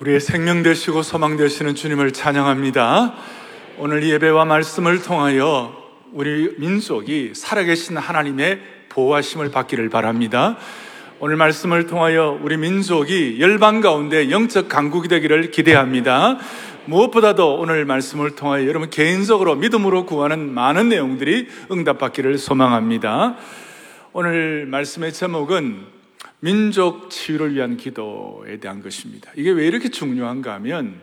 우리의 생명 되시고 소망 되시는 주님을 찬양합니다. 오늘 예배와 말씀을 통하여 우리 민족이 살아계신 하나님의 보호하심을 받기를 바랍니다. 오늘 말씀을 통하여 우리 민족이 열방 가운데 영적 강국이 되기를 기대합니다. 무엇보다도 오늘 말씀을 통하여 여러분 개인적으로 믿음으로 구하는 많은 내용들이 응답받기를 소망합니다. 오늘 말씀의 제목은 민족 치유를 위한 기도에 대한 것입니다. 이게 왜 이렇게 중요한가 하면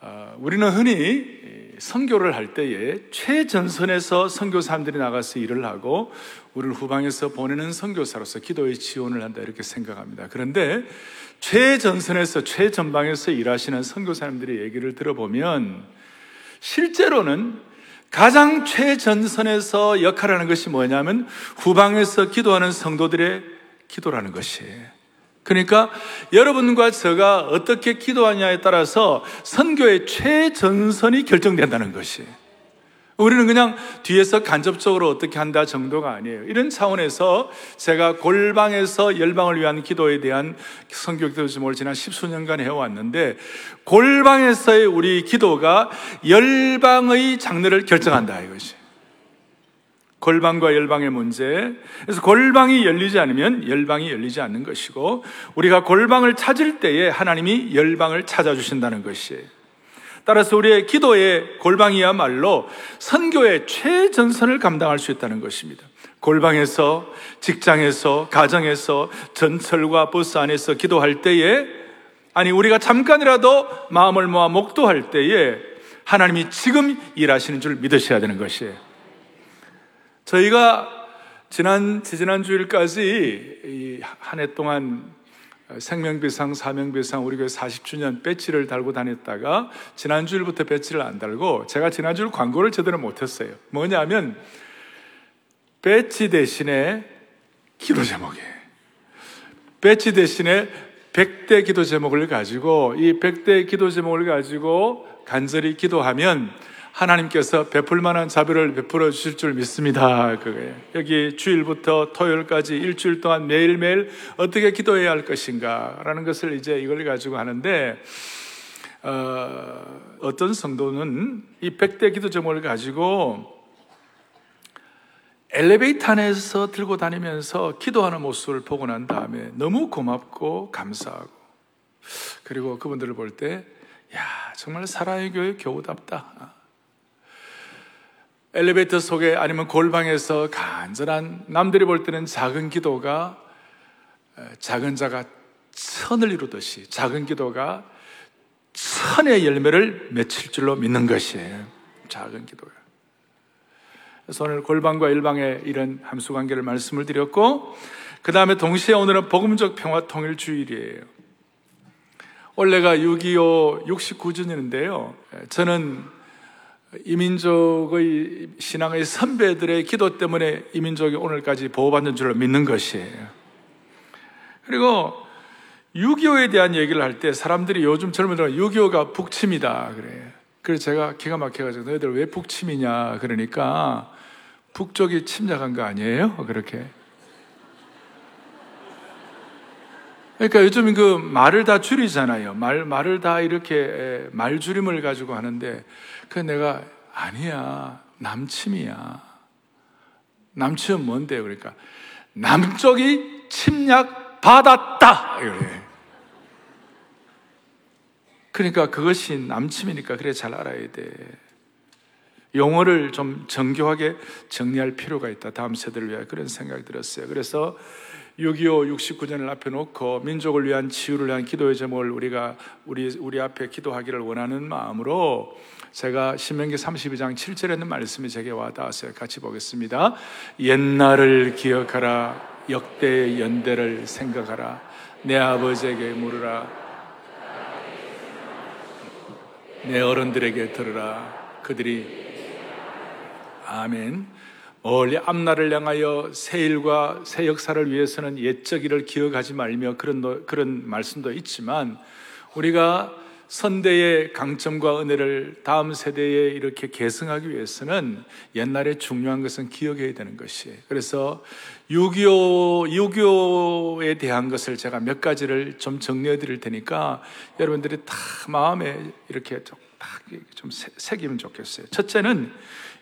어, 우리는 흔히 선교를 할 때에 최전선에서 선교사람들이 나가서 일을 하고 우리를 후방에서 보내는 선교사로서 기도의 지원을 한다 이렇게 생각합니다. 그런데 최전선에서 최전방에서 일하시는 선교사님들의 얘기를 들어보면 실제로는 가장 최전선에서 역할하는 것이 뭐냐면 후방에서 기도하는 성도들의 기도라는 것이에요. 그러니까 여러분과 제가 어떻게 기도하냐에 따라서 선교의 최전선이 결정된다는 것이. 우리는 그냥 뒤에서 간접적으로 어떻게 한다 정도가 아니에요. 이런 차원에서 제가 골방에서 열방을 위한 기도에 대한 선교 기도 제목을 지난 십수년간 해왔는데 골방에서의 우리 기도가 열방의 장르를 결정한다 이것이. 골방과 열방의 문제. 그래서 골방이 열리지 않으면 열방이 열리지 않는 것이고 우리가 골방을 찾을 때에 하나님이 열방을 찾아주신다는 것이에요. 따라서 우리의 기도의 골방이야말로 선교의 최전선을 감당할 수 있다는 것입니다. 골방에서, 직장에서, 가정에서, 전철과 버스 안에서 기도할 때에, 아니, 우리가 잠깐이라도 마음을 모아 목도할 때에 하나님이 지금 일하시는 줄 믿으셔야 되는 것이에요. 저희가 지난, 지지난 주일까지 한 해 동안 생명비상, 사명비상 우리 교회 40주년 배지를 달고 다녔다가 지난주일부터 배지를 안 달고 제가 지난주일 광고를 제대로 못했어요. 뭐냐면 배지 대신에 기도 제목이에요. 배지 대신에 100대 기도 제목을 가지고 이 100대 기도 제목을 가지고 간절히 기도하면 하나님께서 베풀 만한 자비를 베풀어 주실 줄 믿습니다. 그거예요. 여기 주일부터 토요일까지 일주일 동안 매일매일 어떻게 기도해야 할 것인가 라는 것을 이제 이걸 가지고 하는데 어, 어떤 성도는 이 백대 기도 제목을 가지고 엘리베이터 안에서 들고 다니면서 기도하는 모습을 보고 난 다음에 너무 고맙고 감사하고 그리고 그분들을 볼 때, 야, 정말 사랑의 교회 교우답다. 엘리베이터 속에 아니면 골방에서 간절한 남들이 볼 때는 작은 기도가 작은 자가 천을 이루듯이 작은 기도가 천의 열매를 맺힐 줄로 믿는 것이에요. 작은 기도가. 그래서 오늘 골방과 일방의 이런 함수 관계를 말씀을 드렸고, 그 다음에 동시에 오늘은 복음적 평화 통일 주일이에요. 원래가 6.25 69주년인데요. 저는 이민족의 신앙의 선배들의 기도 때문에 이민족이 오늘까지 보호받는 줄로 믿는 것이에요. 그리고 6.25에 대한 얘기를 할 때 사람들이 요즘 젊은들은 6.25가 북침이다 그래요. 그래서 제가 기가 막혀가지고 너희들 왜 북침이냐 그러니까 북쪽이 침략한 거 아니에요? 그렇게. 그러니까 요즘 그 말을 다 줄이잖아요. 말, 말을 다 이렇게 말 줄임을 가지고 하는데 그 내가 아니야. 남침이야. 남침은 뭔데요? 그러니까 남쪽이 침략 받았다. 그래. 그러니까 그것이 남침이니까 그래 잘 알아야 돼. 용어를 좀 정교하게 정리할 필요가 있다. 다음 세대를 위해 그런 생각이 들었어요. 그래서 6.25 69년을 앞에 놓고 민족을 위한 치유를 위한 기도의 제목을 우리가 우리 우리 앞에 기도하기를 원하는 마음으로 제가 신명기 32장 7절에 있는 말씀이 제게 와 닿았어요. 같이 보겠습니다. 옛날을 기억하라. 역대의 연대를 생각하라. 내 아버지에게 물으라. 내 어른들에게 들으라. 그들이 아멘. 멀리 앞날을 향하여 새 일과 새 역사를 위해서는 옛적 일을 기억하지 말며 그런 그런 말씀도 있지만 우리가 선대의 강점과 은혜를 다음 세대에 이렇게 계승하기 위해서는 옛날에 중요한 것은 기억해야 되는 것이에요. 그래서 6.25, 6.25에 대한 것을 제가 몇 가지를 좀 정리해 드릴 테니까 여러분들이 다 마음에 이렇게 좀, 좀 새기면 좋겠어요. 첫째는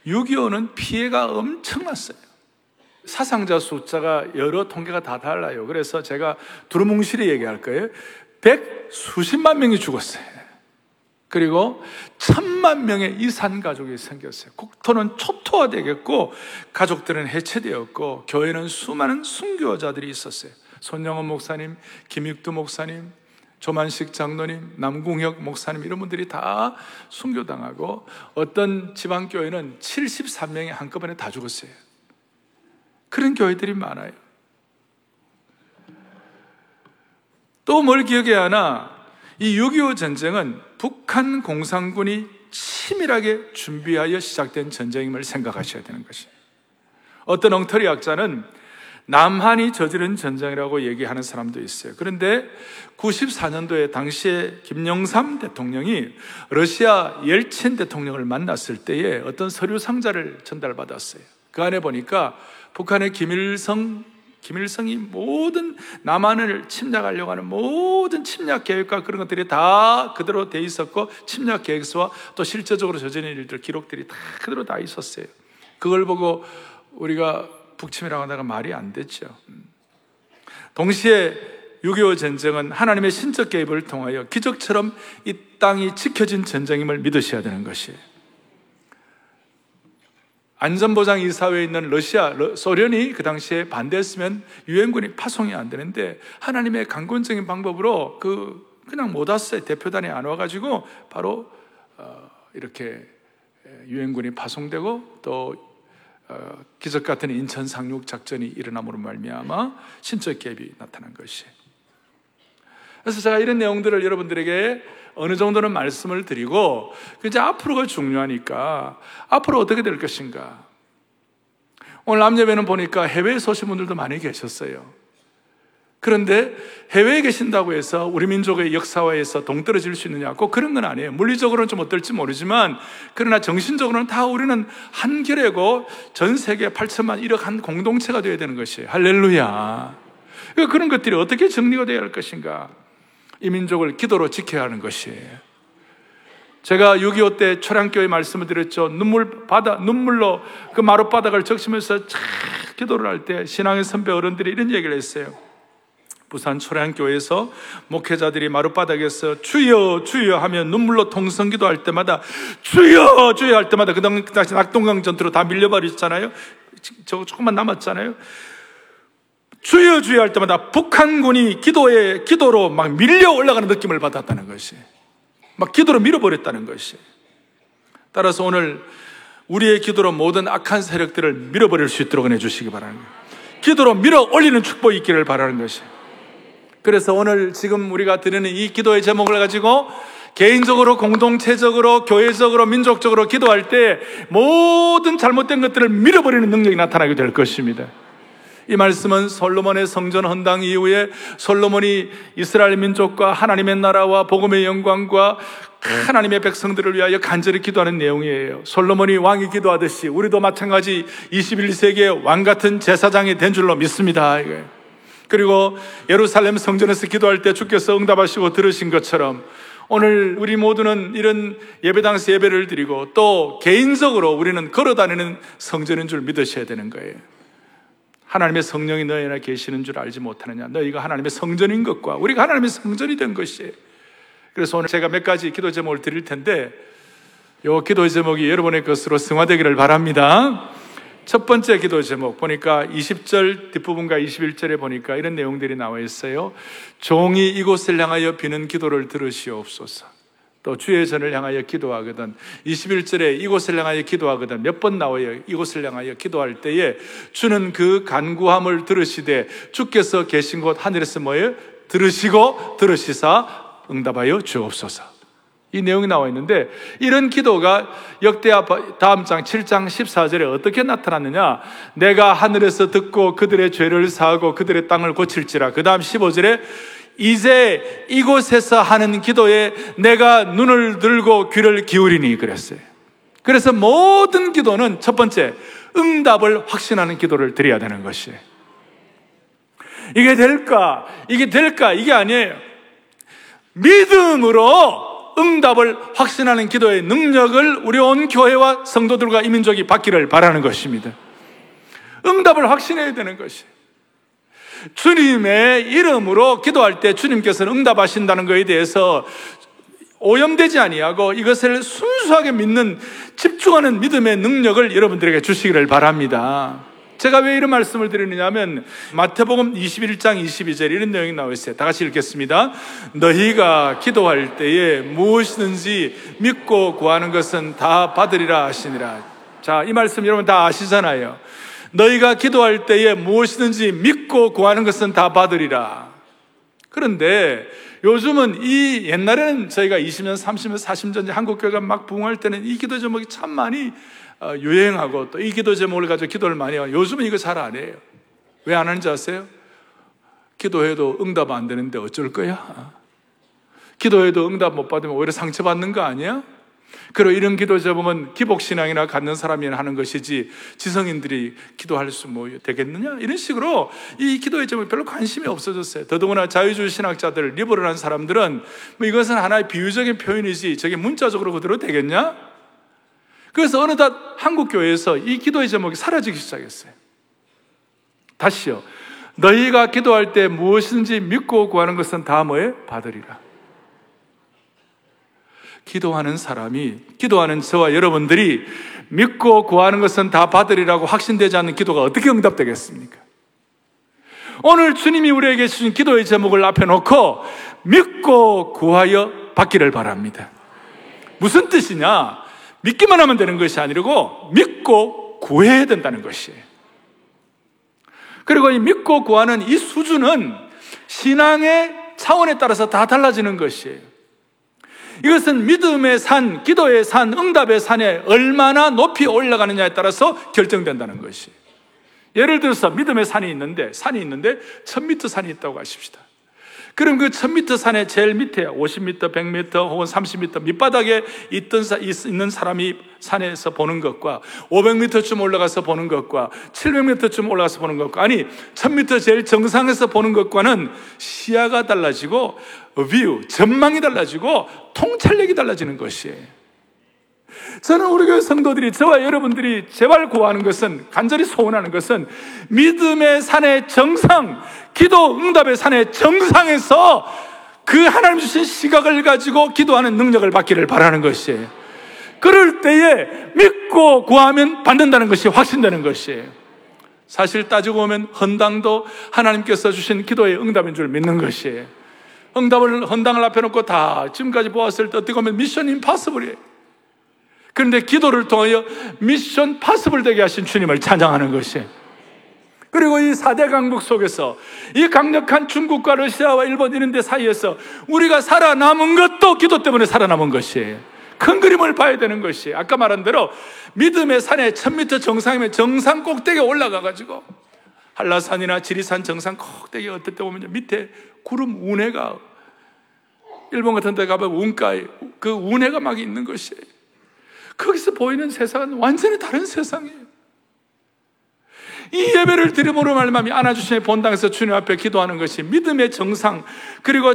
6.25는 피해가 엄청났어요. 사상자 숫자가 여러 통계가 다 달라요. 그래서 제가 두루뭉실히 얘기할 거예요. 백 수십만 명이 죽었어요. 그리고 천만 명의 이산 가족이 생겼어요. 국토는 초토화되겠고 가족들은 해체되었고 교회는 수많은 순교자들이 있었어요. 손영원 목사님, 김익두 목사님, 조만식 장로님, 남궁혁 목사님 이런 분들이 다 순교당하고 어떤 지방 교회는 73명이 한꺼번에 다 죽었어요. 그런 교회들이 많아요. 또 뭘 기억해야 하나? 이 6.25 전쟁은 북한 공산군이 치밀하게 준비하여 시작된 전쟁임을 생각하셔야 되는 것이에요. 어떤 엉터리 학자는 남한이 저지른 전쟁이라고 얘기하는 사람도 있어요. 그런데 94년도에 당시에 김영삼 대통령이 러시아 옐친 대통령을 만났을 때에 어떤 서류 상자를 전달받았어요. 그 안에 보니까 북한의 김일성 김일성이 모든 남한을 침략하려고 하는 모든 침략 계획과 그런 것들이 다 그대로 돼 있었고 침략 계획서와 또 실제적으로 저지른 일들 기록들이 다 그대로 다 있었어요. 그걸 보고 우리가 북침이라고 하다가 말이 안 됐죠. 동시에 6.25 전쟁은 하나님의 신적 개입을 통하여 기적처럼 이 땅이 지켜진 전쟁임을 믿으셔야 되는 것이에요. 안전보장 이사회에 있는 러시아, 소련이 그 당시에 반대했으면 유엔군이 파송이 안 되는데 하나님의 강권적인 방법으로 그 그냥 못 왔어요. 대표단이 안 와가지고 바로 어, 이렇게 유엔군이 파송되고 또 어, 기적 같은 인천 상륙 작전이 일어남으로 말미암아 신적 갭이 나타난 것이. 그래서 제가 이런 내용들을 여러분들에게 어느 정도는 말씀을 드리고 이제 앞으로가 중요하니까 앞으로 어떻게 될 것인가. 오늘 남녀배는 보니까 해외에 서신 분들도 많이 계셨어요. 그런데 해외에 계신다고 해서 우리 민족의 역사화에서 동떨어질 수 있느냐? 꼭 그런 건 아니에요. 물리적으로는 좀 어떨지 모르지만, 그러나 정신적으로는 다 우리는 한결이고 전 세계 8천만 1억 한 공동체가 되어야 되는 것이에요. 할렐루야. 그러니까 그런 것들이 어떻게 정리가 되어야 할 것인가? 이 민족을 기도로 지켜야 하는 것이에요. 제가 6.25 때 초량교회 말씀을 드렸죠. 눈물 바다, 눈물로 그 마룻바닥을 적시면서 참 기도를 할 때 신앙의 선배 어른들이 이런 얘기를 했어요. 부산 초량교회에서 목회자들이 마룻바닥에서 주여, 주여 하면 눈물로 통성 기도할 때마다 주여, 주여 할 때마다 그 당시 낙동강 전투로 다 밀려버렸잖아요. 저 조금만 남았잖아요. 주여 주여 할 때마다 북한군이 기도에 기도로 막 밀려 올라가는 느낌을 받았다는 것이 막 기도로 밀어버렸다는 것이 따라서 오늘 우리의 기도로 모든 악한 세력들을 밀어버릴 수 있도록 해주시기 바랍니다. 기도로 밀어 올리는 축복이 있기를 바라는 것이. 그래서 오늘 지금 우리가 드리는 이 기도의 제목을 가지고 개인적으로, 공동체적으로, 교회적으로, 민족적으로 기도할 때 모든 잘못된 것들을 밀어버리는 능력이 나타나게 될 것입니다. 이 말씀은 솔로몬의 성전 헌당 이후에 솔로몬이 이스라엘 민족과 하나님의 나라와 복음의 영광과 하나님의 백성들을 위하여 간절히 기도하는 내용이에요. 솔로몬이 왕이 기도하듯이 우리도 마찬가지 21세기의 왕 같은 제사장이 된 줄로 믿습니다. 그리고 예루살렘 성전에서 기도할 때 주께서 응답하시고 들으신 것처럼 오늘 우리 모두는 이런 예배당에서 예배를 드리고 또 개인적으로 우리는 걸어 다니는 성전인 줄 믿으셔야 되는 거예요. 하나님의 성령이 너희 안에 계시는 줄 알지 못하느냐. 너희가 하나님의 성전인 것과 우리가 하나님의 성전이 된 것이에요. 그래서 오늘 제가 몇 가지 기도 제목을 드릴 텐데, 요 기도 제목이 여러분의 것으로 승화되기를 바랍니다. 첫 번째 기도 제목 보니까 20절 뒷부분과 21절에 보니까 이런 내용들이 나와 있어요. 종이 이곳을 향하여 비는 기도를 들으시옵소서. 또 주의 전을 향하여 기도하거든. 21절에 이곳을 향하여 기도하거든. 몇 번 나와요? 이곳을 향하여 기도할 때에 주는 그 간구함을 들으시되 주께서 계신 곳 하늘에서 뭐예요? 들으시고 들으시사 응답하여 주옵소서. 이 내용이 나와 있는데 이런 기도가 역대하 다음 장 7장 14절에 어떻게 나타났느냐? 내가 하늘에서 듣고 그들의 죄를 사하고 그들의 땅을 고칠지라. 그 다음 15절에 이제 이곳에서 하는 기도에 내가 눈을 들고 귀를 기울이니 그랬어요. 그래서 모든 기도는 첫 번째, 응답을 확신하는 기도를 드려야 되는 것이에요. 이게 될까? 이게 될까? 이게 아니에요. 믿음으로 응답을 확신하는 기도의 능력을 우리 온 교회와 성도들과 이민족이 받기를 바라는 것입니다. 응답을 확신해야 되는 것이에요. 주님의 이름으로 기도할 때 주님께서는 응답하신다는 것에 대해서 오염되지 아니하고 이것을 순수하게 믿는 집중하는 믿음의 능력을 여러분들에게 주시기를 바랍니다. 제가 왜 이런 말씀을 드리느냐면 마태복음 21장 22절 이런 내용이 나와 있어요. 다 같이 읽겠습니다. 너희가 기도할 때에 무엇이든지 믿고 구하는 것은 다 받으리라 하시니라. 자, 이 말씀 여러분 다 아시잖아요. 너희가 기도할 때에 무엇이든지 믿고 구하는 것은 다 받으리라. 그런데 요즘은 이 옛날에는 저희가 20년, 30년, 40년 한국교회가 막 부흥할 때는 이 기도 제목이 참 많이 어, 유행하고 또 이 기도 제목을 가지고 기도를 많이 하고 요즘은 이거 잘 안 해요. 왜 안 하는지 아세요? 기도해도 응답 안 되는데 어쩔 거야? 기도해도 응답 못 받으면 오히려 상처받는 거 아니야? 그리고 이런 기도 제목은 기복신앙이나 갖는 사람이 하는 것이지 지성인들이 기도할 수 뭐 되겠느냐? 이런 식으로 이 기도의 제목이 별로 관심이 없어졌어요. 더더구나 자유주의 신학자들, 리버럴한 사람들은 뭐 이것은 하나의 비유적인 표현이지 저게 문자적으로 그대로 되겠냐? 그래서 어느덧 한국교회에서 이 기도의 제목이 사라지기 시작했어요. 다시요. 너희가 기도할 때 무엇인지 믿고 구하는 것은 다 뭐에? 받으리라. 기도하는 사람이, 기도하는 저와 여러분들이 믿고 구하는 것은 다 받으리라고 확신되지 않는 기도가 어떻게 응답되겠습니까? 오늘 주님이 우리에게 주신 기도의 제목을 앞에 놓고 믿고 구하여 받기를 바랍니다. 무슨 뜻이냐? 믿기만 하면 되는 것이 아니고 믿고 구해야 된다는 것이에요. 그리고 이 믿고 구하는 이 수준은 신앙의 차원에 따라서 다 달라지는 것이에요. 이것은 믿음의 산, 기도의 산, 응답의 산에 얼마나 높이 올라가느냐에 따라서 결정된다는 것이. 예를 들어서 믿음의 산이 있는데, 산이 있는데 1000m 산이 있다고 하십시다. 그럼 그 1000m 산의 제일 밑에 50m, 100m 혹은 30m 밑바닥에 있던, 있는 사람이 산에서 보는 것과 500m쯤 올라가서 보는 것과 700m쯤 올라가서 보는 것과 아니 1000m 제일 정상에서 보는 것과는 시야가 달라지고 view, 전망이 달라지고 통찰력이 달라지는 것이에요. 저는 우리 교회 성도들이 저와 여러분들이 제발 구하는 것은 간절히 소원하는 것은 믿음의 산의 정상, 기도 응답의 산의 정상에서 그 하나님 주신 시각을 가지고 기도하는 능력을 받기를 바라는 것이에요. 그럴 때에 믿고 구하면 받는다는 것이 확신되는 것이에요. 사실 따지고 보면 헌당도 하나님께서 주신 기도의 응답인 줄 믿는 것이에요. 응답을 헌당을 앞에 놓고 다 지금까지 보았을 때 어떻게 보면 미션 임파서블이에요. 그런데 기도를 통하여 미션 파스블 되게 하신 주님을 찬양하는 것이 그리고 이 4대 강국 속에서 이 강력한 중국과 러시아와 일본 이런 데 사이에서 우리가 살아남은 것도 기도 때문에 살아남은 것이에요. 큰 그림을 봐야 되는 것이 아까 말한 대로 믿음의 산에 1000m 정상이면 정상 꼭대기에 올라가가지고 한라산이나 지리산 정상 꼭대기 어떨 때 보면 밑에 구름 운해가 일본 같은 데 가면 운가에 그 운해가 막 있는 것이에요. 거기서 보이는 세상은 완전히 다른 세상이에요. 이 예배를 드림으로 말미암아 안아주신의 본당에서 주님 앞에 기도하는 것이 믿음의 정상 그리고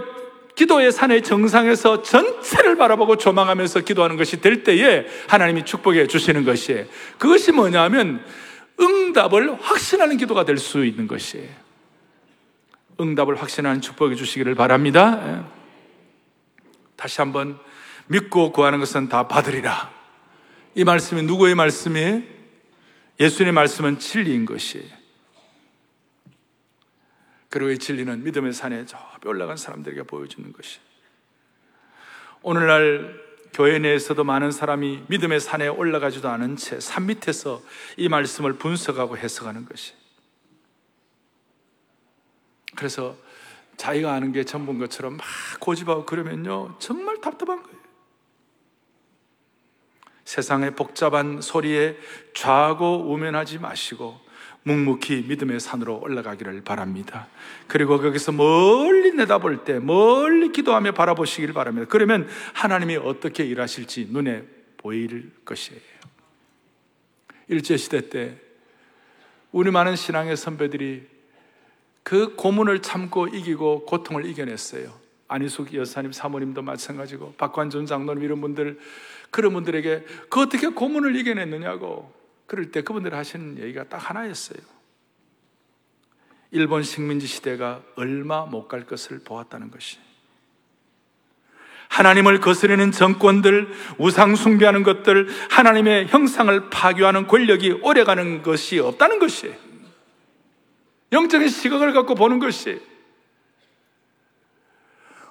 기도의 산의 정상에서 전체를 바라보고 조망하면서 기도하는 것이 될 때에 하나님이 축복해 주시는 것이에요. 그것이 뭐냐면 응답을 확신하는 기도가 될 수 있는 것이에요. 응답을 확신하는 축복해 주시기를 바랍니다. 예. 다시 한번 믿고 구하는 것은 다 받으리라. 이 말씀이 누구의 말씀이에요? 예수님의 말씀은 진리인 것이에요. 그리고 이 진리는 믿음의 산에 저 올라간 사람들에게 보여주는 것이. 오늘날 교회 내에서도 많은 사람이 믿음의 산에 올라가지도 않은 채 산 밑에서 이 말씀을 분석하고 해석하는 것이. 그래서 자기가 아는 게 전부인 것처럼 막 고집하고 그러면요 정말 답답한 거예요. 세상의 복잡한 소리에 좌고 우면하지 마시고 묵묵히 믿음의 산으로 올라가기를 바랍니다. 그리고 거기서 멀리 내다볼 때 멀리 기도하며 바라보시길 바랍니다. 그러면 하나님이 어떻게 일하실지 눈에 보일 것이에요. 일제시대 때 우리 많은 신앙의 선배들이 그 고문을 참고 이기고 고통을 이겨냈어요. 안희숙 여사님, 사모님도 마찬가지고 박관준 장로님 이런 분들 그런 분들에게 그 어떻게 고문을 이겨냈느냐고 그럴 때 그분들 하시는 얘기가 딱 하나였어요. 일본 식민지 시대가 얼마 못 갈 것을 보았다는 것이. 하나님을 거스르는 정권들, 우상 숭배하는 것들, 하나님의 형상을 파괴하는 권력이 오래가는 것이 없다는 것이. 영적인 시각을 갖고 보는 것이.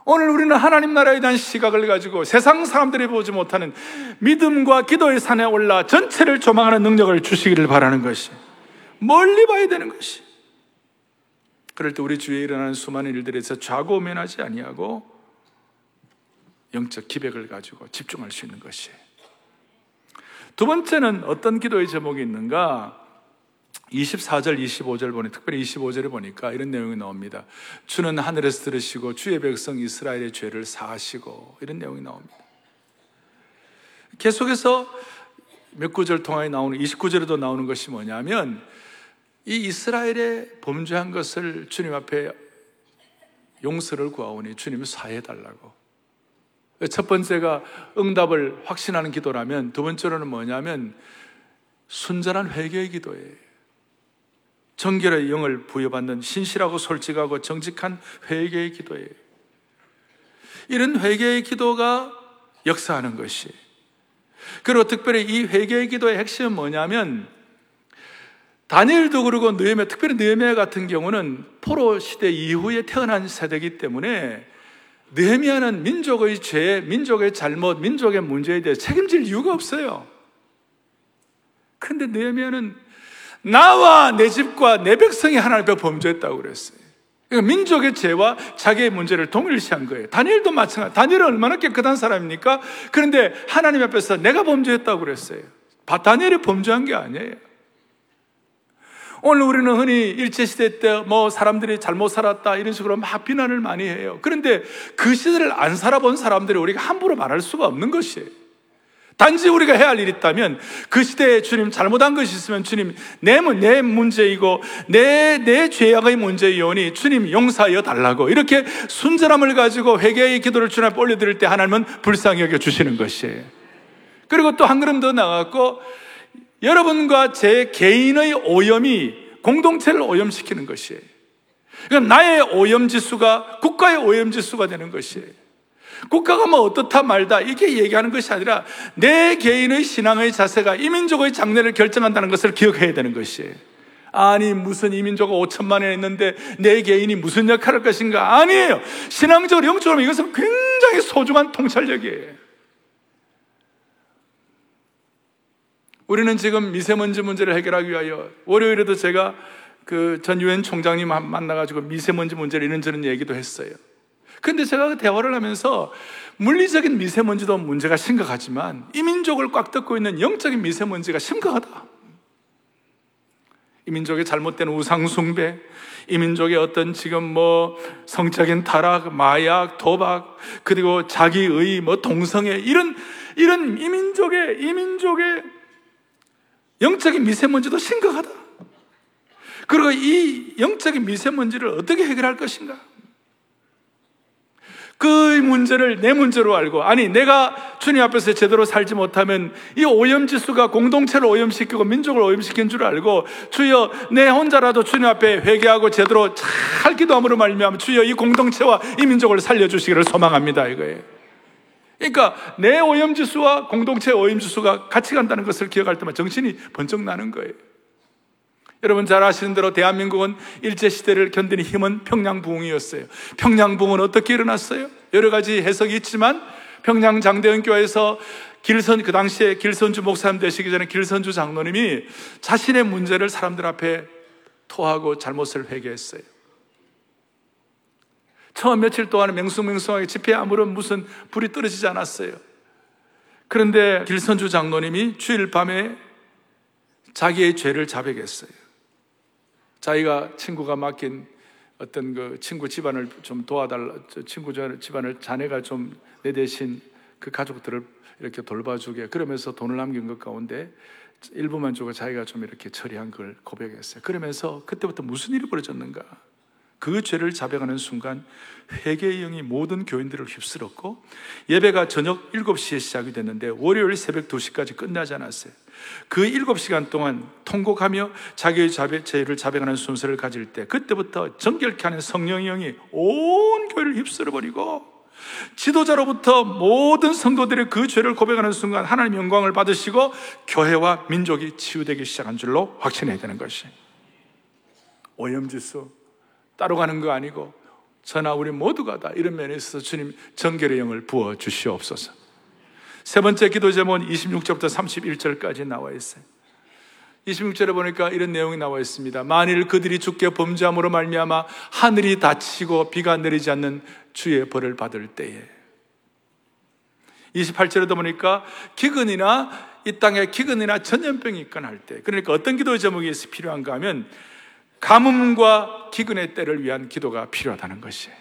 오늘 우리는 하나님 나라에 대한 시각을 가지고 세상 사람들이 보지 못하는 믿음과 기도의 산에 올라 전체를 조망하는 능력을 주시기를 바라는 것이 멀리 봐야 되는 것이 그럴 때 우리 주위에 일어나는 수많은 일들에서 좌고면하지 아니하고 영적 기백을 가지고 집중할 수 있는 것이 두 번째는 어떤 기도의 제목이 있는가? 24절, 25절 보니, 특별히 25절에 보니까 이런 내용이 나옵니다. 주는 하늘에서 들으시고 주의 백성 이스라엘의 죄를 사하시고 이런 내용이 나옵니다. 계속해서 몇 구절 통하에 나오는 29절에도 나오는 것이 뭐냐면 이 이스라엘의 범죄한 것을 주님 앞에 용서를 구하오니 주님이 사해 달라고. 첫 번째가 응답을 확신하는 기도라면 두 번째로는 뭐냐면 순전한 회개의 기도예요. 정결의 영을 부여받는 신실하고 솔직하고 정직한 회개의 기도예요. 이런 회개의 기도가 역사하는 것이. 그리고 특별히 이 회개의 기도의 핵심은 뭐냐면 다니엘도 그러고 느헤미야, 특별히 느헤미야 같은 경우는 포로 시대 이후에 태어난 세대이기 때문에 느헤미야는 민족의 죄, 민족의 잘못, 민족의 문제에 대해 책임질 이유가 없어요. 그런데 느헤미야는 나와 내 집과 내 백성이 하나님 앞에 범죄했다고 그랬어요. 그러니까 민족의 죄와 자기의 문제를 동일시한 거예요. 다니엘도 마찬가지. 다니엘은 얼마나 깨끗한 사람입니까? 그런데 하나님 앞에서 내가 범죄했다고 그랬어요. 다니엘이 범죄한 게 아니에요. 오늘 우리는 흔히 일제시대 때 뭐 사람들이 잘못 살았다 이런 식으로 막 비난을 많이 해요. 그런데 그 시대를 안 살아본 사람들이 우리가 함부로 말할 수가 없는 것이에요. 단지 우리가 해야 할 일이 있다면 그 시대에 주님 잘못한 것이 있으면 주님 내, 내 문제이고 내, 내 죄악의 문제이오니 주님 용서하여 달라고 이렇게 순전함을 가지고 회개의 기도를 주님 올려드릴 때 하나님은 불쌍히 여겨 주시는 것이에요. 그리고 또 한 걸음 더 나갔고 여러분과 제 개인의 오염이 공동체를 오염시키는 것이에요. 그럼 나의 오염지수가 국가의 오염지수가 되는 것이에요. 국가가 뭐 어떻다 말다 이게 얘기하는 것이 아니라 내 개인의 신앙의 자세가 이민족의 장래를 결정한다는 것을 기억해야 되는 것이에요. 아니 무슨 이민족가 5천만 원 했는데 내 개인이 무슨 역할을 할 것인가? 아니에요. 신앙적으로 영적으로 이것은 굉장히 소중한 통찰력이에요. 우리는 지금 미세먼지 문제를 해결하기 위하여 월요일에도 제가 그 전 유엔 총장님 만나가지고 미세먼지 문제를 이런저런 얘기도 했어요. 근데 제가 그 대화를 하면서 물리적인 미세먼지도 문제가 심각하지만 이민족을 꽉 덮고 있는 영적인 미세먼지가 심각하다. 이민족의 잘못된 우상숭배, 이민족의 어떤 지금 뭐 성적인 타락, 마약, 도박, 그리고 자기의 뭐 동성애, 이런, 이런 이민족의, 이민족의 영적인 미세먼지도 심각하다. 그리고 이 영적인 미세먼지를 어떻게 해결할 것인가? 그 문제를 내 문제로 알고, 아니, 내가 주님 앞에서 제대로 살지 못하면 이 오염지수가 공동체를 오염시키고 민족을 오염시킨 줄 알고, 주여, 내 혼자라도 주님 앞에 회개하고 제대로 잘 기도함으로 말미암아 주여 이 공동체와 이 민족을 살려주시기를 소망합니다. 이거예요. 그러니까 내 오염지수와 공동체의 오염지수가 같이 간다는 것을 기억할 때마다 정신이 번쩍 나는 거예요. 여러분 잘 아시는 대로 대한민국은 일제시대를 견디는 힘은 평양부흥이었어요. 평양부흥은 어떻게 일어났어요? 여러 가지 해석이 있지만 평양 장대현 교회에서 길선, 그 당시에 길선주 목사님 되시기 전에 길선주 장로님이 자신의 문제를 사람들 앞에 토하고 잘못을 회개했어요. 처음 며칠 동안은 맹숭맹숭하게 집회에 아무런 무슨 불이 떨어지지 않았어요. 그런데 길선주 장로님이 주일 밤에 자기의 죄를 자백했어요. 자기가 친구가 맡긴 어떤 그 친구 집안을 좀 도와달라, 친구 집안을 자네가 좀 내 대신 그 가족들을 이렇게 돌봐주게 그러면서 돈을 남긴 것 가운데 일부만 주고 자기가 좀 이렇게 처리한 걸 고백했어요. 그러면서 그때부터 무슨 일이 벌어졌는가? 그 죄를 자백하는 순간 회개의 영이 모든 교인들을 휩쓸었고 예배가 저녁 7시에 시작이 됐는데 월요일 새벽 2시까지 끝나지 않았어요. 그 7시간 동안 통곡하며 자기의 자백, 죄를 자백하는 순서를 가질 때 그때부터 정결케 하는 성령의 영이 온 교회를 휩쓸어버리고 지도자로부터 모든 성도들의 그 죄를 고백하는 순간 하나님 영광을 받으시고 교회와 민족이 치유되기 시작한 줄로 확신해야 되는 것이 오염지수 따로 가는 거 아니고 저나 우리 모두가 다 이런 면에 있어서 주님 정결의 영을 부어 주시옵소서. 세 번째 기도 제목은 26절부터 31절까지 나와 있어요. 26절에 보니까 이런 내용이 나와 있습니다. 만일 그들이 죽게 범죄함으로 말미암아 하늘이 닫히고 비가 내리지 않는 주의 벌을 받을 때에 28절에도 보니까 기근이나 이 땅에 기근이나 전염병이 있거나 할 때, 그러니까 어떤 기도 제목이 필요한가 하면 가뭄과 기근의 때를 위한 기도가 필요하다는 것이에요.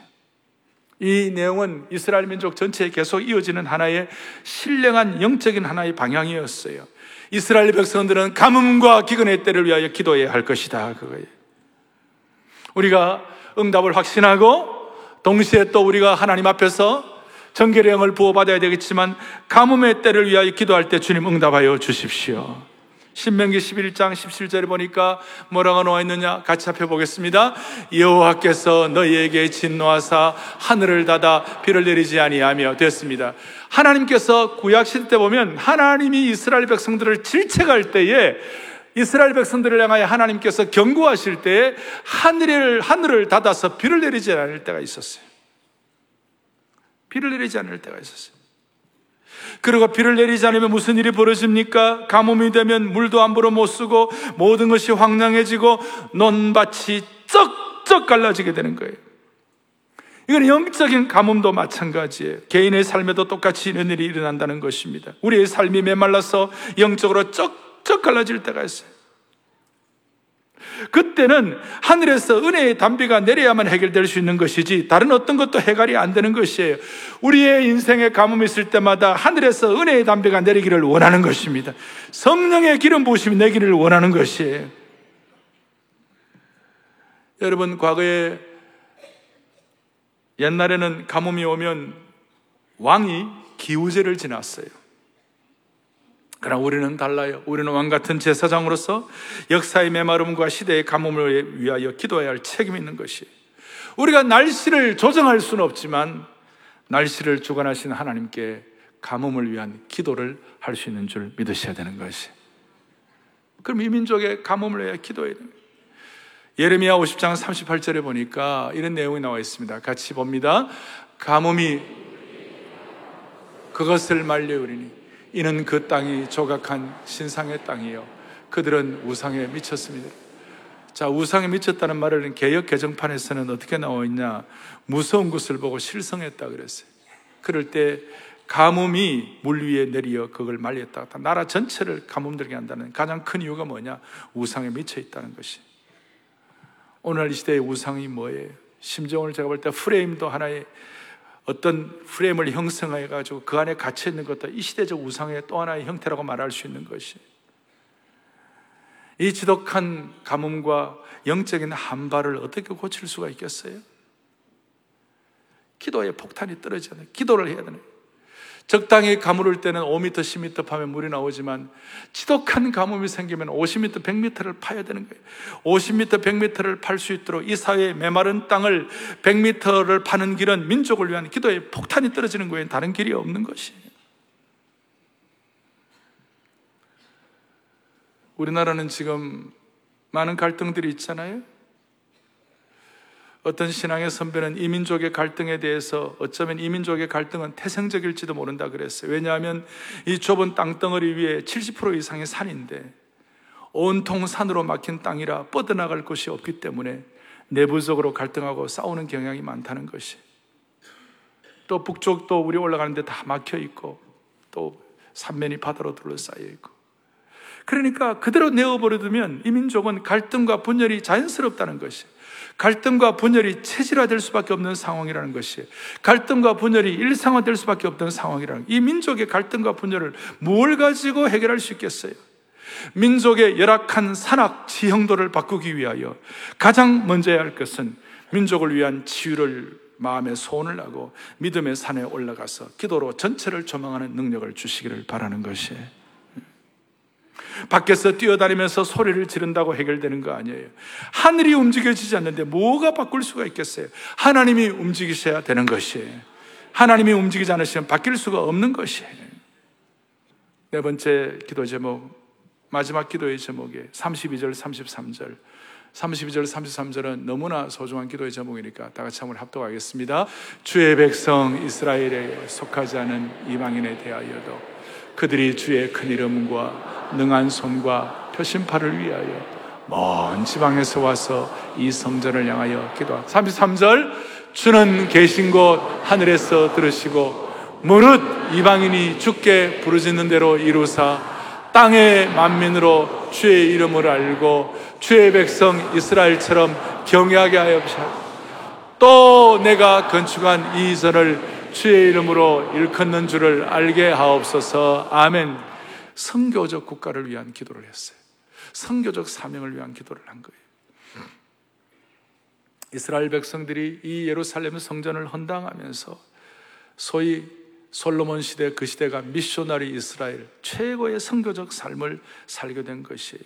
이 내용은 이스라엘 민족 전체에 계속 이어지는 하나의 신령한 영적인 하나의 방향이었어요. 이스라엘 백성들은 가뭄과 기근의 때를 위하여 기도해야 할 것이다. 그거예요. 우리가 응답을 확신하고 동시에 또 우리가 하나님 앞에서 정결의 영을 부어받아야 되겠지만 가뭄의 때를 위하여 기도할 때 주님 응답하여 주십시오. 신명기 11장 17절에 보니까 뭐라고 나와 있느냐 같이 살펴보겠습니다. 여호와께서 너희에게 진노하사 하늘을 닫아 비를 내리지 아니하며 됐습니다. 하나님께서 구약 시대 때 보면 하나님이 이스라엘 백성들을 질책할 때에 이스라엘 백성들을 향하여 하나님께서 경고하실 때에 하늘을 하늘을 닫아서 비를 내리지 않을 때가 있었어요. 비를 내리지 않을 때가 있었어요. 그리고 비를 내리지 않으면 무슨 일이 벌어집니까? 가뭄이 되면 물도 함부로 못 쓰고 모든 것이 황량해지고 논밭이 쩍쩍 갈라지게 되는 거예요. 이건 영적인 가뭄도 마찬가지예요. 개인의 삶에도 똑같이 이런 일이 일어난다는 것입니다. 우리의 삶이 메말라서 영적으로 쩍쩍 갈라질 때가 있어요. 그때는 하늘에서 은혜의 담비가 내려야만 해결될 수 있는 것이지 다른 어떤 것도 해결이 안 되는 것이에요. 우리의 인생에 가뭄이 있을 때마다 하늘에서 은혜의 담비가 내리기를 원하는 것입니다. 성령의 기름 부으심이 내기를 원하는 것이에요. 여러분 과거에 옛날에는 가뭄이 오면 왕이 기우제를 지났어요. 그러나 우리는 달라요. 우리는 왕 같은 제사장으로서 역사의 메마름과 시대의 가뭄을 위하여 기도해야 할 책임이 있는 것이 우리가 날씨를 조정할 수는 없지만 날씨를 주관하신 하나님께 가뭄을 위한 기도를 할 수 있는 줄 믿으셔야 되는 것이. 그럼 이 민족의 가뭄을 위해 기도해야 됩니다. 예레미야 50장 38절에 보니까 이런 내용이 나와 있습니다. 같이 봅니다. 가뭄이 그것을 말려오리니 이는 그 땅이 조각한 신상의 땅이요. 그들은 우상에 미쳤습니다. 자, 우상에 미쳤다는 말을 개혁 개정판에서는 어떻게 나와 있냐? 무서운 것을 보고 실성했다 그랬어요. 그럴 때 가뭄이 물 위에 내리어 그걸 말렸다. 나라 전체를 가뭄 들게 한다는 가장 큰 이유가 뭐냐? 우상에 미쳐 있다는 것이. 오늘 이 시대의 우상이 뭐예요? 오늘 제가 볼 때 프레임도 하나의 어떤 프레임을 형성해 가지고 그 안에 갇혀 있는 것도 이 시대적 우상의 또 하나의 형태라고 말할 수 있는 것이 이 지독한 가뭄과 영적인 한발을 어떻게 고칠 수가 있겠어요? 기도에 폭탄이 떨어지잖아요. 기도를 해야 되는 적당히 가물을 때는 5m, 10m 파면 물이 나오지만 지독한 가뭄이 생기면 50m, 100m를 파야 되는 거예요. 50m, 100m를 팔 수 있도록 이 사회의 메마른 땅을 100m를 파는 길은 민족을 위한 기도에 폭탄이 떨어지는 거예요. 다른 길이 없는 것이에요. 우리나라는 지금 많은 갈등들이 있잖아요. 어떤 신앙의 선배는 이민족의 갈등에 대해서 어쩌면 이민족의 갈등은 태생적일지도 모른다 그랬어요. 왜냐하면 이 좁은 땅덩어리 위에 70% 이상의 산인데 온통 산으로 막힌 땅이라 뻗어나갈 곳이 없기 때문에 내부적으로 갈등하고 싸우는 경향이 많다는 것이. 또 북쪽도 우리 올라가는데 다 막혀 있고 또 산면이 바다로 둘러싸여 있고. 그러니까 그대로 내어버려두면 이 민족은 갈등과 분열이 자연스럽다는 것이 갈등과 분열이 체질화될 수밖에 없는 상황이라는 것이 갈등과 분열이 일상화될 수밖에 없는 상황이라는 이 민족의 갈등과 분열을 뭘 가지고 해결할 수 있겠어요? 민족의 열악한 산악 지형도를 바꾸기 위하여 가장 먼저 해야 할 것은 민족을 위한 치유를 마음에 소원을 하고 믿음의 산에 올라가서 기도로 전체를 조망하는 능력을 주시기를 바라는 것이에요. 밖에서 뛰어다니면서 소리를 지른다고 해결되는 거 아니에요. 하늘이 움직여지지 않는데 뭐가 바꿀 수가 있겠어요? 하나님이 움직이셔야 되는 것이에요. 하나님이 움직이지 않으시면 바뀔 수가 없는 것이에요. 네 번째 기도 제목, 마지막 기도의 제목에 32절, 33절. 32절, 33절은 너무나 소중한 기도의 제목이니까 다 같이 한번 합독하겠습니다. 주의 백성 이스라엘에 속하지 않은 이방인에 대하여도 그들이 주의 큰 이름과 능한 손과 표심파를 위하여 먼 지방에서 와서 이 성전을 향하여 기도하. 33절 주는 계신 곳 하늘에서 들으시고 무릇 이방인이 주께 부르짖는 대로 이루사 땅의 만민으로 주의 이름을 알고 주의 백성 이스라엘처럼 경외하게 하여 또 내가 건축한 이 전을 주의 이름으로 일컫는 줄을 알게 하옵소서. 아멘. 성교적 국가를 위한 기도를 했어요. 성교적 사명을 위한 기도를 한 거예요. 이스라엘 백성들이 이 예루살렘 성전을 헌당하면서 소위 솔로몬 시대 그 시대가 미셔너리 이스라엘 최고의 성교적 삶을 살게 된 것이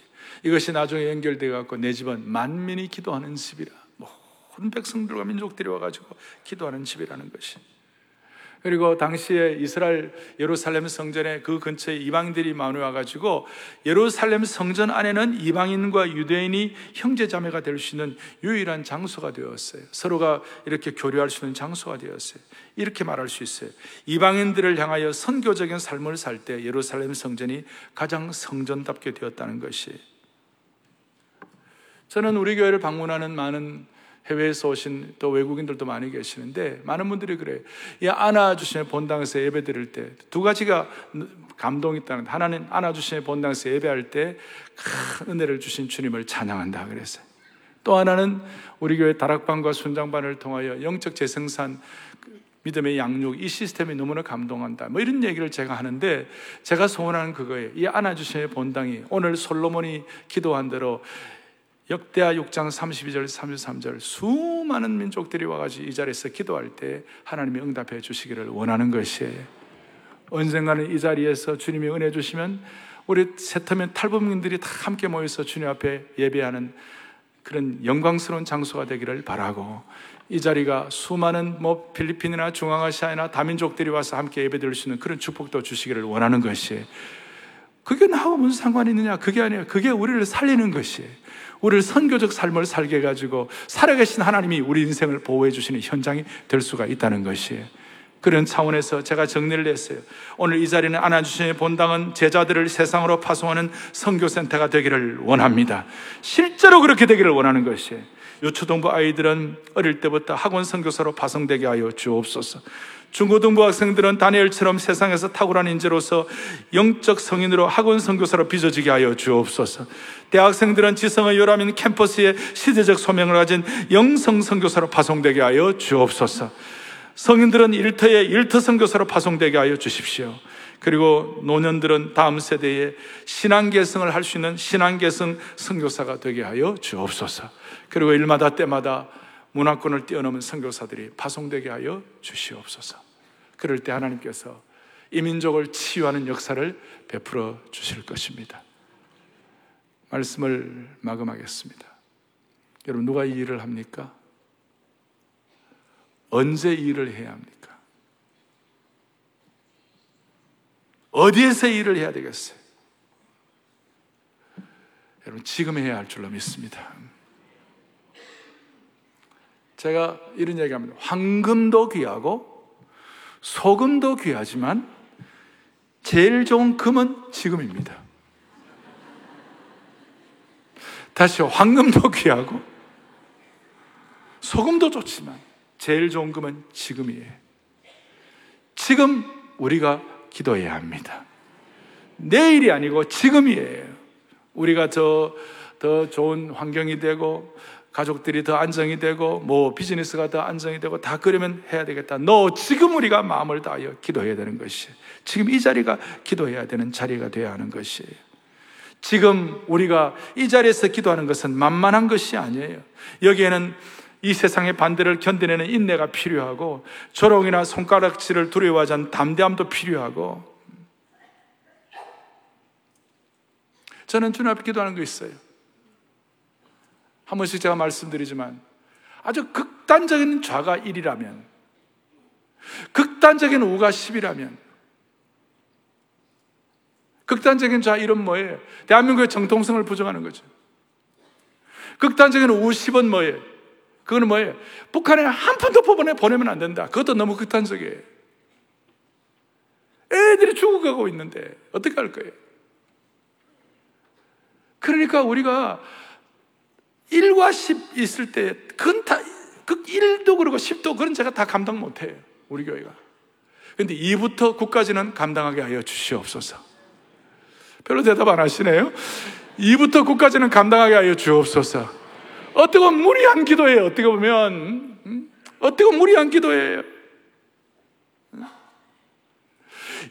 이것이 나중에 연결되어 갖고 내 집은 만민이 기도하는 집이라 모든 백성들과 민족들이 와가지고 기도하는 집이라는 것이 그리고 당시에 이스라엘 예루살렘 성전에 그 근처에 이방들이 많이 와가지고 예루살렘 성전 안에는 이방인과 유대인이 형제자매가 될 수 있는 유일한 장소가 되었어요. 서로가 이렇게 교류할 수 있는 장소가 되었어요. 이렇게 말할 수 있어요. 이방인들을 향하여 선교적인 삶을 살 때 예루살렘 성전이 가장 성전답게 되었다는 것이. 저는 우리 교회를 방문하는 많은 해외에서 오신 또 외국인들도 많이 계시는데 많은 분들이 그래요. 이 안아주시는 본당에서 예배 드릴 때 두 가지가 감동이 있다는 하나는 안아주시는 본당에서 예배할 때 큰 은혜를 주신 주님을 찬양한다 그랬어요. 또 하나는 우리 교회 다락방과 순장반을 통하여 영적 재생산 믿음의 양육 이 시스템이 너무나 감동한다. 뭐 이런 얘기를 제가 하는데 제가 소원하는 그거예요. 이 안아주시는 본당이 오늘 솔로몬이 기도한 대로 역대하 6장 32절 33절 수많은 민족들이 와가지고 이 자리에서 기도할 때 하나님이 응답해 주시기를 원하는 것이에요. 언젠가는 이 자리에서 주님이 은혜 주시면 우리 세터면 탈북민들이 다 함께 모여서 주님 앞에 예배하는 그런 영광스러운 장소가 되기를 바라고 이 자리가 수많은 뭐 필리핀이나 중앙아시아나 다민족들이 와서 함께 예배드릴 수 있는 그런 축복도 주시기를 원하는 것이에요. 그게 나하고 무슨 상관이 있느냐? 그게 아니에요. 그게 우리를 살리는 것이에요. 우리를 선교적 삶을 살게 해가지고 살아계신 하나님이 우리 인생을 보호해 주시는 현장이 될 수가 있다는 것이에요. 그런 차원에서 제가 정리를 했어요. 오늘 이 자리는 안아주시는 본당은 제자들을 세상으로 파송하는 선교센터가 되기를 원합니다. 실제로 그렇게 되기를 원하는 것이에요. 요초동부 아이들은 어릴 때부터 학원 선교사로 파송되게 하여 주옵소서. 중고등부 학생들은 다니엘처럼 세상에서 탁월한 인재로서 영적 성인으로 학원 선교사로 빚어지게 하여 주옵소서. 대학생들은 지성의 요람인 캠퍼스에 시대적 소명을 가진 영성 선교사로 파송되게 하여 주옵소서. 성인들은 일터에 일터 선교사로 파송되게 하여 주십시오. 그리고 노년들은 다음 세대에 신앙 계승을 할 수 있는 신앙 계승 선교사가 되게 하여 주옵소서. 그리고 일마다 때마다 문화권을 뛰어넘은 선교사들이 파송되게 하여 주시옵소서. 그럴 때 하나님께서 이 민족을 치유하는 역사를 베풀어 주실 것입니다. 말씀을 마감하겠습니다. 여러분, 누가 이 일을 합니까? 언제 이 일을 해야 합니까? 어디에서 일을 해야 되겠어요? 여러분, 지금 해야 할 줄로 믿습니다. 제가 이런 얘기 합니다. 황금도 귀하고 소금도 귀하지만 제일 좋은 금은 지금입니다. 다시 황금도 귀하고 소금도 좋지만 제일 좋은 금은 지금이에요. 지금 우리가 기도해야 합니다. 내일이 아니고 지금이에요. 우리가 더, 더 좋은 환경이 되고, 가족들이 더 안정이 되고, 뭐 비즈니스가 더 안정이 되고, 다 그러면 해야 되겠다. 너 지금 우리가 마음을 다하여 기도해야 되는 것이. 지금 이 자리가 기도해야 되는 자리가 되어야 하는 것이에요. 지금 우리가 이 자리에서 기도하는 것은 만만한 것이 아니에요. 여기에는 이 세상의 반대를 견뎌내는 인내가 필요하고 조롱이나 손가락질을 두려워하지 않는 담대함도 필요하고 저는 주님 앞에 기도하는 거 있어요. 한 번씩 제가 말씀드리지만 아주 극단적인 좌가 1이라면 극단적인 우가 10이라면 극단적인 좌 1은 뭐예요? 대한민국의 정통성을 부정하는 거죠. 극단적인 우 10은 뭐예요? 그거는 뭐예요? 북한에 한 푼도 법원에 보내면 안 된다. 그것도 너무 극단적이에요. 애들이 죽어가고 있는데 어떻게 할 거예요? 그러니까 우리가 1과 10 있을 때, 그건 다, 그 1도 그러고 10도 그런 제가 다 감당 못 해요. 우리 교회가. 근데 2부터 9까지는 감당하게 하여 주시옵소서. 별로 대답 안 하시네요. 2부터 9까지는 감당하게 하여 주옵소서. 어떻게 보면 무리한 기도예요. 어떻게 보면. 음? 어떻게 보면 무리한 기도예요.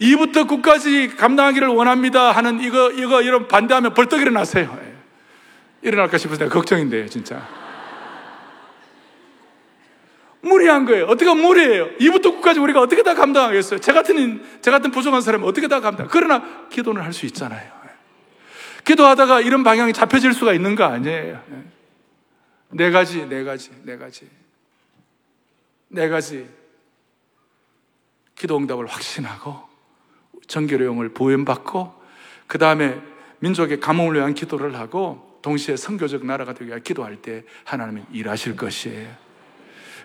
2부터 9까지 감당하기를 원합니다 하는 이거, 이거, 이런 반대하면 벌떡 일어나세요. 예. 일어날까 싶어서 내가 걱정인데요, 진짜. 무리한 거예요. 어떻게 무리해요? 2부터 9까지 우리가 어떻게 다 감당하겠어요? 제 같은, 제 같은 부족한 사람은 어떻게 다 감당? 그러나 기도는 할 수 있잖아요. 예. 기도하다가 이런 방향이 잡혀질 수가 있는 거 아니에요. 예. 네 가지, 네 가지, 네 가지. 네 가지. 기도 응답을 확신하고, 정결의 용을 보연받고 그 다음에 민족의 감흥을 위한 기도를 하고 동시에 선교적 나라가 위해 기도할 때 하나님이 일하실 것이에요.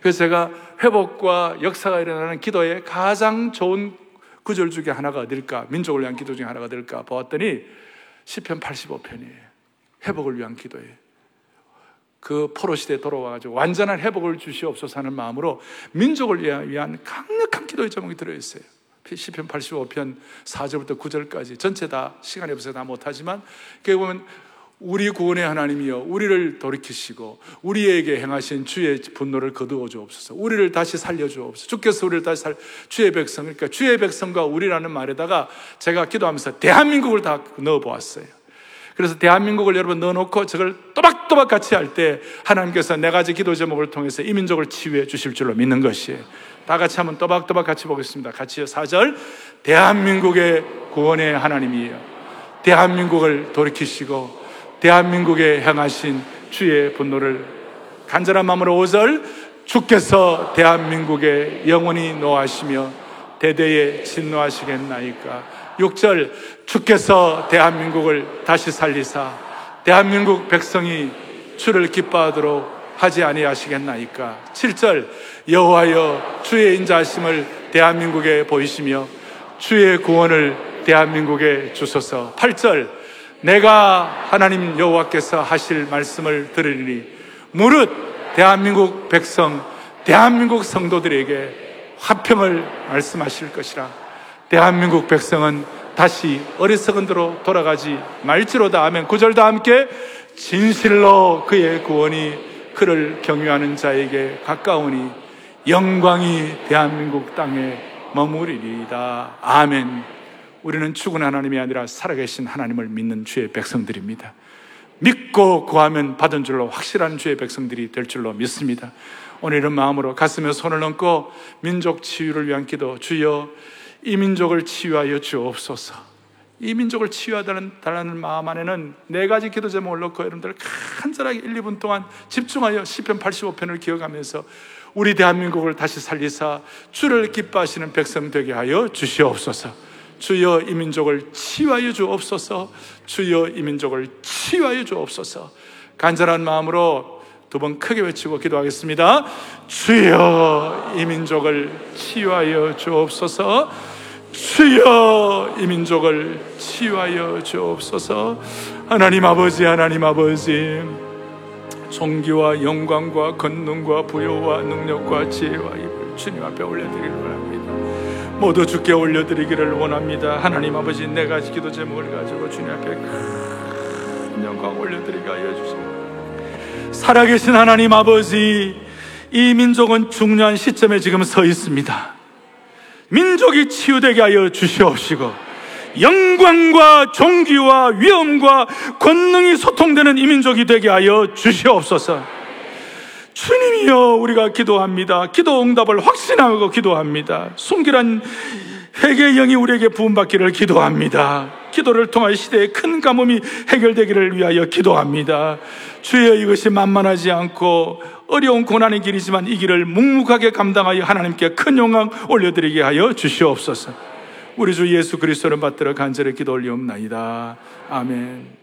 그래서 제가 회복과 역사가 일어나는 기도의 가장 좋은 구절 중에 하나가 어딜까? 민족을 위한 기도 중에 하나가 어딜까? 보았더니 10편 85편이에요. 회복을 위한 기도예요. 그 포로 시대에 돌아와가지고 완전한 회복을 주시옵소서 하는 마음으로 민족을 위한 강력한 기도의 제목이 들어있어요. 시편 85편 4절부터 9절까지 전체 다 시간이 없어서 다 못하지만 거기 보면 우리 구원의 하나님이여 우리를 돌이키시고 우리에게 행하신 주의 분노를 거두어 주옵소서 우리를 다시 살려 주옵소서 주께서 우리를 다시 살 주의 백성 그러니까 주의 백성과 우리라는 말에다가 제가 기도하면서 대한민국을 다 넣어 보았어요 그래서 대한민국을 여러분 넣어놓고 저걸 또박또박 같이 할 때 하나님께서 네 가지 기도 제목을 통해서 이 민족을 치유해 주실 줄로 믿는 것이에요 다 같이 한번 또박또박 같이 보겠습니다. 같이요. 4절. 대한민국의 구원의 하나님이에요. 대한민국을 돌이키시고 대한민국에 향하신 주의 분노를 간절한 마음으로 5절. 주께서 대한민국에 영원히 노하시며 대대에 진노하시겠나이까. 6절. 주께서 대한민국을 다시 살리사 대한민국 백성이 주를 기뻐하도록 하지 아니하시겠나이까. 7절 여호와여 주의 인자하심을 대한민국에 보이시며 주의 구원을 대한민국에 주소서. 8절 내가 하나님 여호와께서 하실 말씀을 들으리니 무릇 대한민국 백성 대한민국 성도들에게 화평을 말씀하실 것이라. 대한민국 백성은 다시 어리석은 대로 돌아가지 말지로다 하면 구절다 함께 진실로 그의 구원이 그를 경유하는 자에게 가까우니 영광이 대한민국 땅에 머무리리이다. 아멘. 우리는 죽은 하나님이 아니라 살아계신 하나님을 믿는 주의 백성들입니다. 믿고 구하면 받은 줄로 확실한 주의 백성들이 될 줄로 믿습니다. 오늘 이런 마음으로 가슴에 손을 얹고 민족 치유를 위한 기도, 주여 이 민족을 치유하여 주옵소서. 이 민족을 치유하다는 마음 안에는 네 가지 기도 제목을 넣고 여러분들 간절하게 1, 2분 동안 집중하여 시편 85편을 기억하면서 우리 대한민국을 다시 살리사 주를 기뻐하시는 백성 되게 하여 주시옵소서. 주여 이 민족을 치유하여 주옵소서. 주여 이 민족을 치유하여 주옵소서. 간절한 마음으로 두 번 크게 외치고 기도하겠습니다. 주여 이 민족을 치유하여 주옵소서. 주여 이 민족을 치유하여 주옵소서 하나님 아버지 하나님 아버지 존귀와 영광과 권능과 부여와 능력과 지혜와 입을 주님 앞에 원합니다 모두 주께 올려드리기를 원합니다 하나님 아버지 내가 기도 제목을 가지고 주님 앞에 높은 영광 올려드리게 하여 주시옵소서. 살아계신 하나님 아버지, 이 민족은 중요한 시점에 지금 서 있습니다. 민족이 치유되게 하여 주시옵시고, 영광과 종기와 위엄과 권능이 소통되는 이 민족이 되게 하여 주시옵소서. 주님이여 우리가 기도합니다. 기도 응답을 확신하고 기도합니다. 순결한 회개의 영이 우리에게 부음받기를 기도합니다. 기도를 통하여 시대의 큰 가뭄이 해결되기를 위하여 기도합니다. 주여 이것이 만만하지 않고 어려운 고난의 길이지만 이 길을 묵묵하게 감당하여 하나님께 큰 영광 올려드리게 하여 주시옵소서. 우리 주 예수 그리스도를 받들어 간절히 기도 올리옵나이다. 아멘.